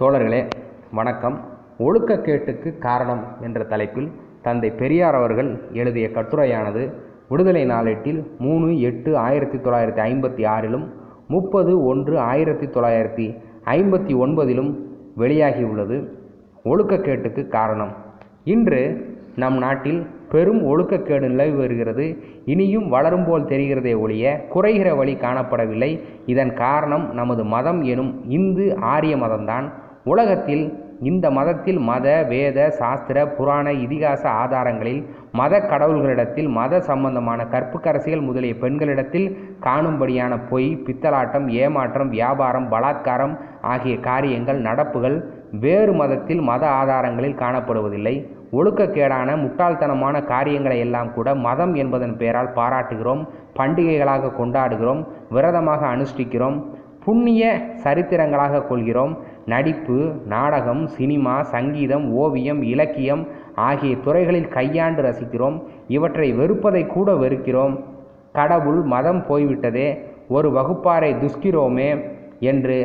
தோழர்களே வணக்கம். ஒழுக்கக்கேட்டுக்கு காரணம் என்ற தலைப்பில் தந்தை பெரியார் அவர்கள் எழுதிய கட்டுரையானது விடுதலை நாளேட்டில் மூணு எட்டு ஆயிரத்தி தொள்ளாயிரத்தி ஐம்பத்தி ஆறிலும் முப்பது ஒன்று ஆயிரத்தி தொள்ளாயிரத்தி ஐம்பத்தி ஒன்பதிலும் வெளியாகியுள்ளது. ஒழுக்கக்கேட்டுக்கு காரணம். இன்று நம் நாட்டில் பெரும் ஒழுக்கக்கேடு நிலவி வருகிறது. இனியும் வளரும் போல் தெரிகிறதே ஒழிய குறைகிற வழி காணப்படவில்லை. இதன் காரணம் நமது மதம் எனும் இந்து ஆரிய மதம்தான். உலகத்தில் இந்த மதத்தில் மத வேத சாஸ்திர புராண இதிகாச ஆதாரங்களில் மத கடவுள்களிடத்தில் மத சம்பந்தமான கற்புக்கரசிகள் முதலிய பெண்களிடத்தில் காணும்படியான பொய் பித்தலாட்டம் ஏமாற்றம் வியாபாரம் பலாத்காரம் ஆகிய காரியங்கள் நடப்புகள் வேறு மதத்தில் மத ஆதாரங்களில் காணப்படுவதில்லை. ஒழுக்கக்கேடான முட்டாள்தனமான காரியங்களை எல்லாம் கூட மதம் என்பதன் பெயரால் பாராட்டுகிறோம் பண்டிகைகளாக கொண்டாடுகிறோம் விரதமாக அனுஷ்டிக்கிறோம் புண்ணிய சரித்திரங்களாக கொள்கிறோம். நடிப்பு நாடகம் சினிமா சங்கீதம் ஓவியம் இலக்கியம் ஆகிய துறைகளில் கையாண்டு ரசிக்கிறோம். இவற்றை வெறுப்பதை கூட வெறுக்கிறோம். கடவுள் மதம் போய்விட்டதே ஒரு வகுப்பாரை துஷ்கிறோமே என்று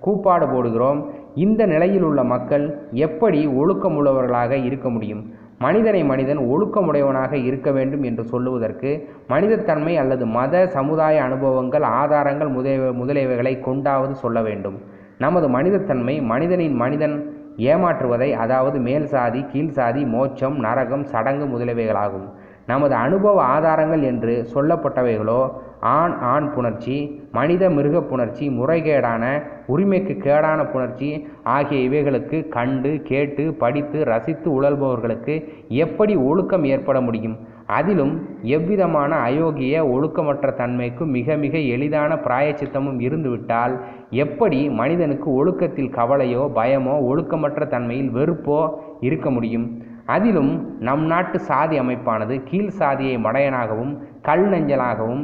கூப்பாடு போடுகிறோம். இந்த நிலையில் உள்ள மக்கள் எப்படி ஒழுக்கமுள்ளவர்களாக இருக்க முடியும்? மனிதனை மனிதன் ஒழுக்கமுடையவனாக இருக்க வேண்டும் என்று சொல்லுவதற்கு மனிதத்தன்மை அல்லது மத சமுதாய அனுபவங்கள் ஆதாரங்கள் முதலிய முதலியவைகளை கொண்டாவது சொல்ல வேண்டும். நமது மனிதத்தன்மை மனிதனின் மனிதன் ஏமாற்றுவதை அதாவது மேல் சாதி கீழ் சாதி மோட்சம் நரகம் சடங்கு முதலியவைகளாகும். நமது அனுபவ ஆதாரங்கள் என்று சொல்லப்பட்டவைகளோ ஆண் ஆண் புணர்ச்சி மனித மிருக புணர்ச்சி முறைகேடான உரிமைக்கு கேடான புணர்ச்சி ஆகிய இவைகளுக்கு கண்டு கேட்டு படித்து ரசித்து உழல்பவர்களுக்கு எப்படி ஒழுக்கம் ஏற்பட முடியும்? அதிலும் எவ்விதமான அயோக்கிய ஒழுக்கமற்ற தன்மைக்கும் மிக மிக எளிதான பிராயச்சித்தமும் இருந்துவிட்டால் எப்படி மனிதனுக்கு ஒழுக்கத்தில் கவலையோ பயமோ ஒழுக்கமற்ற தன்மையில் வெறுப்போ இருக்க முடியும்? அதிலும் நம் நாட்டு சாதி அமைப்பானது கீழ் சாதியை மடையனாகவும் கல் நெஞ்சலாகவும்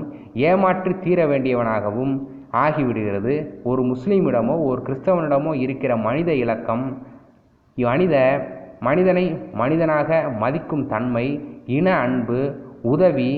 ஏமாற்றி தீர வேண்டியவனாகவும் ஆகிவிடுகிறது. ஒரு முஸ்லீமிடமோ ஒரு கிறிஸ்தவனிடமோ இருக்கிற மனித இலக்கம் மனித மனிதனை மனிதனாக மதிக்கும் தன்மை இன அன்பு உதவி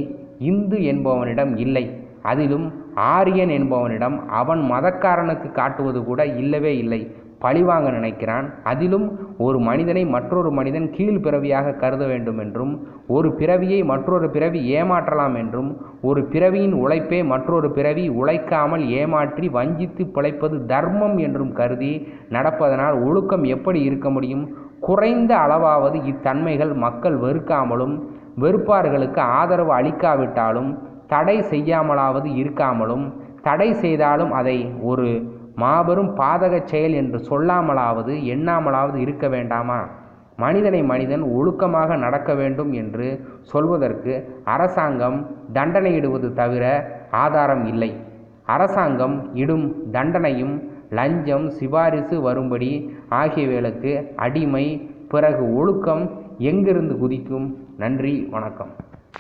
இந்து என்பவனிடம் இல்லை. அதிலும் ஆரியன் என்பவனிடம் அவன் மதக்காரனுக்கு காட்டுவது கூட இல்லவே இல்லை. பழிவாங்க நினைக்கிறான். அதிலும் ஒரு மனிதனை மற்றொரு மனிதன் கீழ் பிறவியாக கருத வேண்டும் என்றும் ஒரு பிறவியை மற்றொரு பிறவி ஏமாற்றலாம் என்றும் ஒரு பிறவியின் உழைப்பை மற்றொரு பிறவி உழைக்காமல் ஏமாற்றி வஞ்சித்து பிழைப்பது தர்மம் என்றும் கருதி நடப்பதனால் ஒழுக்கம் எப்படி இருக்க முடியும்? குறைந்த அளவாவது இத்தன்மைகள் மக்கள் வெறுக்காமலும் வெறுப்பார்களுக்கு ஆதரவு அளிக்காவிட்டாலும் தடை செய்யாமலாவது இருக்காமலும் தடை செய்தாலும் அதை ஒரு மாபெரும் பாதகச் செயல் என்று சொல்லாமலாவது எண்ணாமலாவது இருக்க வேண்டாமா? மனிதனை மனிதன் ஒழுக்கமாக நடக்க வேண்டும் என்று சொல்வதற்கு அரசாங்கம் தண்டனையிடுவது தவிர ஆதாரம் இல்லை. அரசாங்கம் இடும் தண்டனையும் லஞ்சம் சிபாரிசு வரும்படி ஆகியவைகளுக்கு அடிமை பிறகு ஒழுக்கம் எங்கிருந்து குதிக்கும்? நன்றி வணக்கம்.